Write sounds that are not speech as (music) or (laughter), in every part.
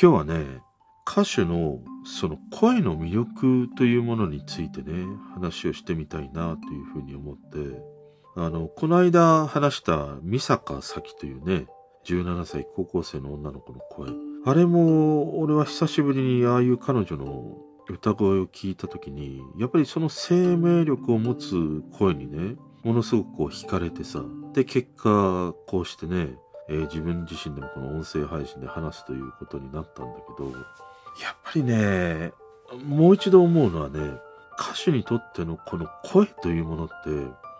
今日はね、歌手のその声の魅力というものについてね、話をしてみたいなというふうに思って、あの、この間話した美坂咲というね、17歳高校生の女の子の声。あれも、俺は久しぶりにああいう彼女の歌声を聞いた時に、やっぱりその生命力を持つ声にね、ものすごくこう惹かれてさ、で、結果、こうしてね、えー、自分自身でもこの音声配信で話すということになったんだけど、やっぱりね、もう一度思うのはね、歌手にとってのこの声というものって、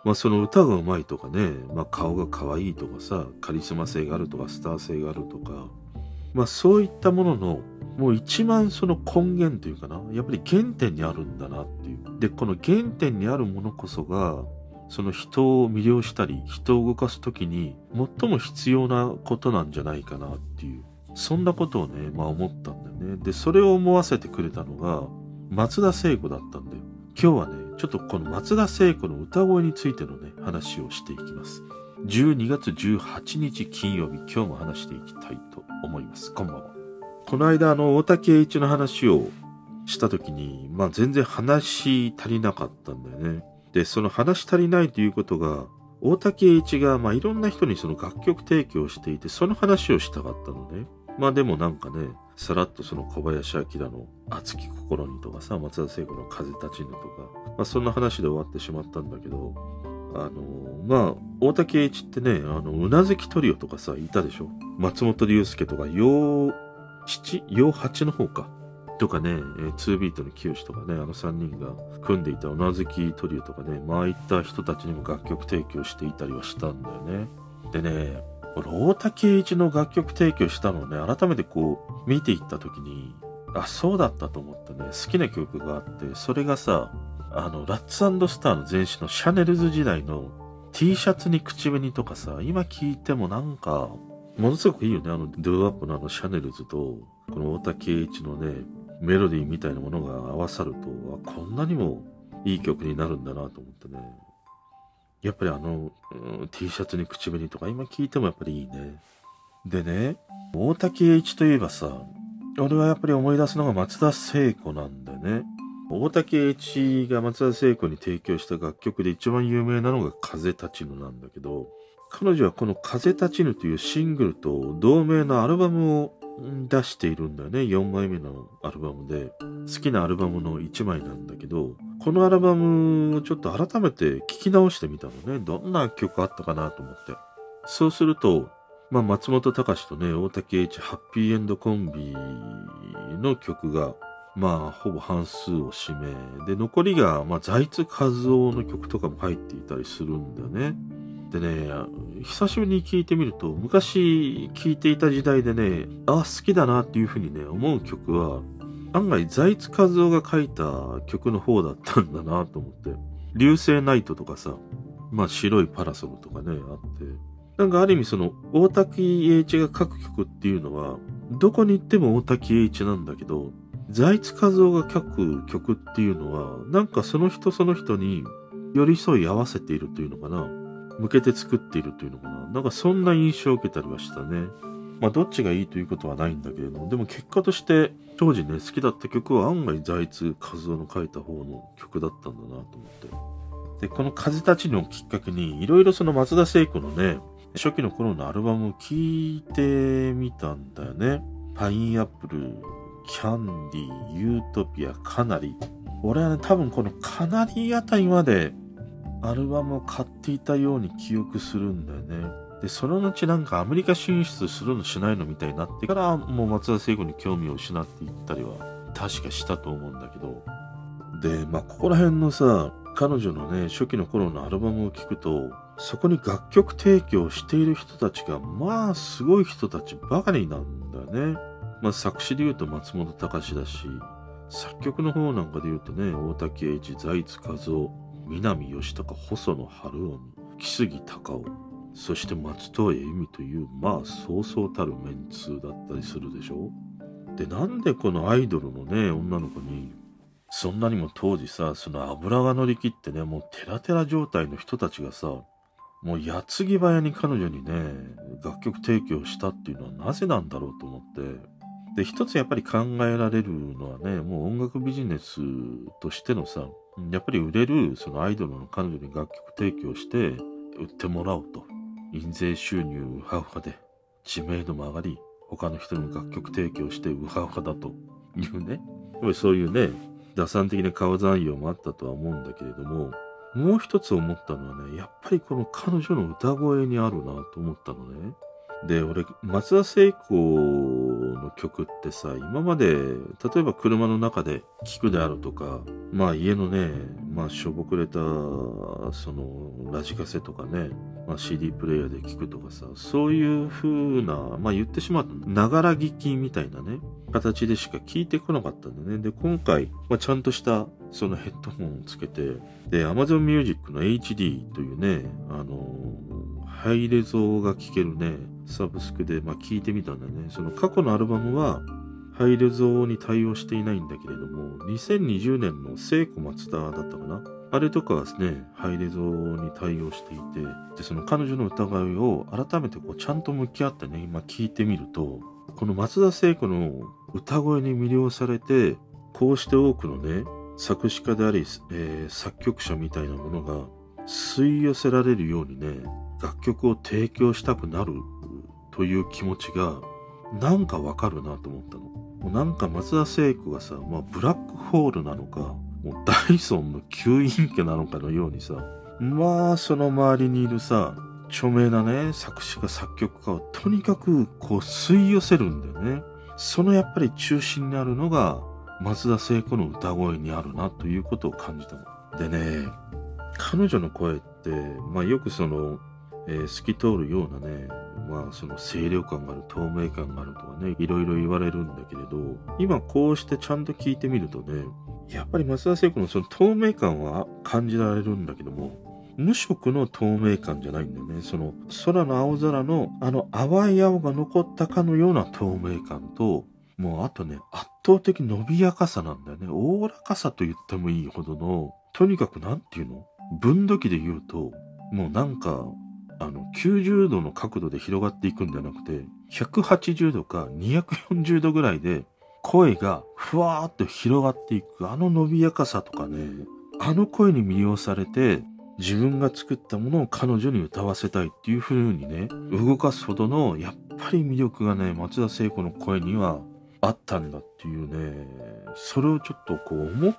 まあその歌が上手いとかね、まあ顔が可愛いとかさ、カリスマ性があるとかスター性があるとか、まあそういったものの、もう一番その根源というかな、やっぱり原点にあるんだなっていう。で、この原点にあるものこそが、その人を魅了したり、人を動かすときに最も必要なことなんじゃないかなっていう。そんなことをね、まあ思ったんだよね。で、それを思わせてくれたのが、松田聖子だったんだよ。今日はね、ちょっとこの松田聖子の歌声についてのね、話をしていきます。12月18日金曜日、今日も話していきたいと思います。こんばんは。この間、あの、大竹栄一の話をした時に、まあ全然話足りなかったんだよね。で、その話足りないということが、大竹栄一が、まあ、いろんな人にその楽曲提供していて、その話をしたかったのね。まあでもなんかね、さらっとその小林明の熱き心にとかさ、松田聖子の風立ちぬとか、まあそんな話で終わってしまったんだけど、あのまあ、大竹栄一ってね、あの、うなずきトリオとかさ、いたでしょ松本龍介とか、陽七陽八の方か。とかね、えー、2ビートの清とかね、あの3人が組んでいたうなずきトリオとかね、まあいった人たちにも楽曲提供していたりはしたんだよね。でね、俺、大竹栄一の楽曲提供したのをね、改めてこう、見ていった時に、あ、そうだったと思ってね、好きな曲があって、それがさ、あの、ラッツスターの前身のシャネルズ時代の T シャツに口紅とかさ、今聞いてもなんか、ものすごくいいよね。あの、ドゥーアップのあのシャネルズと、この大竹栄一のね、メロディーみたいなものが合わさると、こんなにもいい曲になるんだなと思ってね。やっぱりあの、うん、T シャツに口紅とか今聞いてもやっぱりいいね。でね、大竹栄一といえばさ、俺はやっぱり思い出すのが松田聖子なんだよね。大竹栄一が松田聖子に提供した楽曲で一番有名なのが風立ちぬなんだけど、彼女はこの風立ちぬというシングルと同名のアルバムを出しているんだよね。4枚目のアルバムで。好きなアルバムの1枚なんだけど、このアルバムをちょっと改めて聞き直してみたのね。どんな曲あったかなと思って。そうすると、まあ、松本隆とね、大竹栄一ハッピーエンドコンビの曲が、まあ、ほぼ半数を占め、で、残りが、まあ、財津和夫の曲とかも入っていたりするんだよね。でね、久しぶりに聞いてみると、昔聴いていた時代でね、あ、好きだなっていうふうにね、思う曲は、案外財津和夫が書いた曲の方だったんだなと思って。流星ナイトとかさ、まあ白いパラソルとかね、あって。なんかある意味その、大滝栄一が書く曲っていうのは、どこに行っても大滝栄一なんだけど、財津和夫が書く曲っていうのは、なんかその人その人に寄り添い合わせているというのかな。向けて作っているというのかな。なんかそんな印象を受けたりはしたね。まあどっちがいいということはないんだけれども、でも結果として当時ね、好きだった曲は案外財津和夫の書いた方の曲だったんだなと思って。で、この風立ちのきっかけに、いろいろその松田聖子のね、初期の頃のアルバムを聴いてみたんだよね。パインアップル、キャンディ、ユートピア、カナリ。俺はね、多分このカナリあたりまでアルバムを買っていたように記憶するんだよね。で、その後なんかアメリカ進出するのしないのみたいになってから、もう松田聖子に興味を失っていったりは確かしたと思うんだけど。で、まあ、ここら辺のさ、彼女のね、初期の頃のアルバムを聴くと、そこに楽曲提供している人たちが、まあ、すごい人たちばかりなんだよね。まあ、作詞で言うと松本隆だし、作曲の方なんかで言うとね、大竹栄一、財津和夫、南義孝、細野晴臣、木杉隆夫、そして松任谷由実という、まあ、そうそうたるメンツだったりするでしょ。で、なんでこのアイドルのね、女の子に、そんなにも当時さ、その油が乗り切ってね、もうテラテラ状態の人たちがさ、もう矢継ぎ早に彼女にね、楽曲提供したっていうのはなぜなんだろうと思って、で、一つやっぱり考えられるのはね、もう音楽ビジネスとしてのさ、やっぱり売れるそのアイドルの彼女に楽曲提供して売ってもらおうと。印税収入ウハウハで知名度も上がり、他の人にも楽曲提供してウハウハだというね。やっぱりそういうね、打算的な顔残用もあったとは思うんだけれども、もう一つ思ったのはね、やっぱりこの彼女の歌声にあるなと思ったのね。で、俺、松田聖子の曲ってさ、今まで、例えば車の中で聴くであるとか、まあ家のね、まあしょぼくれた、その、ラジカセとかね、まあ CD プレイヤーで聴くとかさ、そういう風な、まあ言ってしまうと、ながら聞きみたいなね、形でしか聞いてこなかったんだね。で、今回、まあちゃんとしたそのヘッドホンをつけて、で、Amazon Music の HD というね、あのハイレゾが聴けるね、サブスクで、まあ、聞いてみたんだね。その過去のアルバムは、ハイレゾに対応していないんだけれども、2020年の聖子松田だったかなあれとかはですね、ハイレゾに対応していて、で、その彼女の歌声を改めてこうちゃんと向き合ってね、今聞いてみると、この松田聖子の歌声に魅了されて、こうして多くのね、作詞家であり、えー、作曲者みたいなものが吸い寄せられるようにね、楽曲を提供したくなるという気持ちが、なんかわかるなと思ったの。もうなんか松田聖子がさ、まあブラックホールなのか、もうダイソンの吸引家なのかのようにさ、まあその周りにいるさ、著名なね、作詞家作曲家をとにかくこう吸い寄せるんだよね。そのやっぱり中心にあるのが、松田聖子の歌声にあるなということを感じたの。でね、彼女の声って、まあよくその、えー、透き通るようなね、まあその清涼感がある、透明感があるとかね、いろいろ言われるんだけれど、今こうしてちゃんと聞いてみるとね、やっぱり松田聖子のその透明感は感じられるんだけども、無色の透明感じゃないんだよね。その空の青空のあの淡い青が残ったかのような透明感と、もうあとね、圧倒的伸びやかさなんだよね。おおらかさと言ってもいいほどの、とにかくなんていうの？分度器で言うと、もうなんか、あの、90度の角度で広がっていくんじゃなくて、180度か240度ぐらいで、声がふわーっと広がっていく、あの伸びやかさとかね、あの声に魅了されて、自分が作ったものを彼女に歌わせたいっていう風にね、動かすほどの、やっぱり魅力がね、松田聖子の声にはあったんだっていうね、それをちょっとこう思っ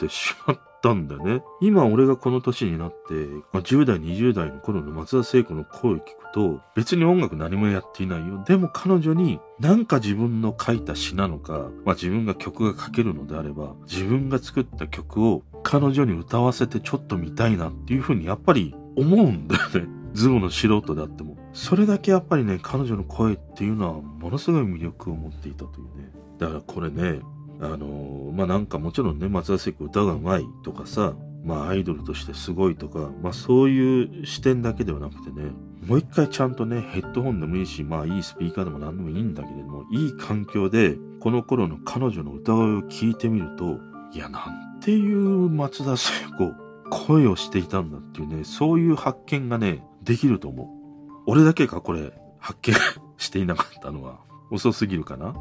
てしまったんだね。今俺がこの年になって、まあ、10代、20代の頃の松田聖子の声を聞くと、別に音楽何もやっていないよ。でも彼女になんか自分の書いた詩なのか、まあ自分が曲が書けるのであれば、自分が作った曲を彼女に歌わせてちょっと見たいなっていうふうにやっぱり思うんだよね。ズボの素人であっても。それだけやっぱりね、彼女の声っていうのはものすごい魅力を持っていたというね。だからこれね、あのー、まあ、なんかもちろんね、松田聖子歌が上手いとかさ、まあアイドルとしてすごいとか、まあそういう視点だけではなくてね、もう一回ちゃんとね、ヘッドホンでもいいし、まあいいスピーカーでも何でもいいんだけれども、いい環境で、この頃の彼女の歌声を聞いてみると、いや、なんていう松田聖子、声をしていたんだっていうね、そういう発見がね、できると思う。俺だけかこれ、発見 (laughs) していなかったのは遅すぎるかな？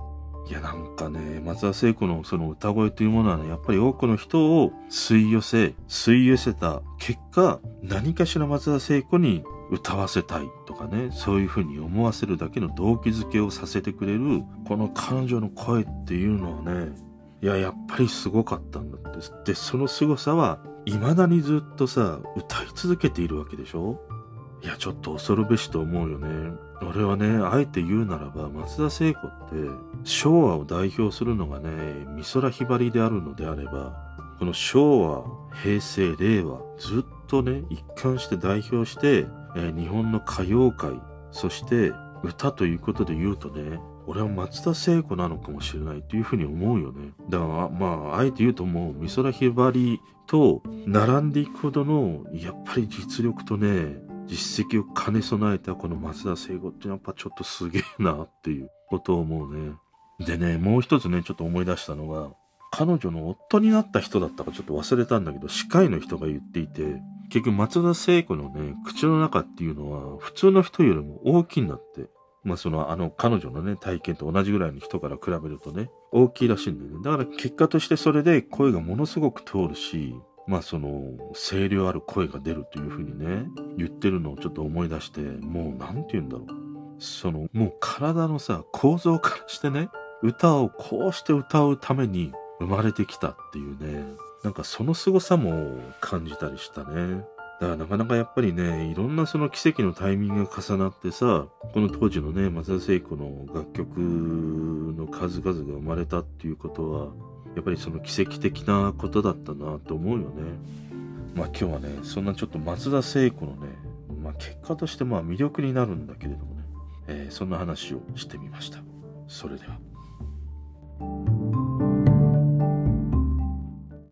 いや、なんかね、松田聖子のその歌声というものはね、やっぱり多くの人を吸い寄せ、吸い寄せた結果、何かしら松田聖子に歌わせたいとかね、そういうふうに思わせるだけの動機づけをさせてくれる、この彼女の声っていうのはね、いや、やっぱりすごかったんだって。で、その凄さは、未だにずっとさ、歌い続けているわけでしょ？いや、ちょっと恐るべしと思うよね。俺はね、あえて言うならば、松田聖子って、昭和を代表するのがね、美空ひばりであるのであれば、この昭和、平成、令和、ずっとね、一貫して代表して、えー、日本の歌謡界、そして歌ということで言うとね、俺は松田聖子なのかもしれないというふうに思うよね。だから、まあ、あえて言うともう、美空ひばりと並んでいくほどの、やっぱり実力とね、実績を兼ね備えたこの松田聖子ってやっぱちょっとすげえなっていうことを思うね。でね、もう一つね、ちょっと思い出したのが、彼女の夫になった人だったかちょっと忘れたんだけど、歯科医の人が言っていて、結局松田聖子のね、口の中っていうのは普通の人よりも大きいんだって。まあそのあの彼女のね体験と同じぐらいの人から比べるとね、大きいらしいんだよね。だから結果としてそれで声がものすごく通るし、まあその声量ある声が出るというふうにね、言ってるのをちょっと思い出して、もうなんて言うんだろう。そのもう体のさ、構造からしてね、歌をこうして歌うために生まれてきたっていうね、なんかその凄さも感じたりしたね。だからなかなかやっぱりね、いろんなその奇跡のタイミングが重なってさ、この当時のね、松田聖子の楽曲の数々が生まれたっていうことは、やっぱりその奇跡的なことだったなと思うよね。まあ今日はね、そんなちょっと松田聖子のね、まあ、結果としてまあ魅力になるんだけれどもね、えー、そんな話をしてみました。それでは。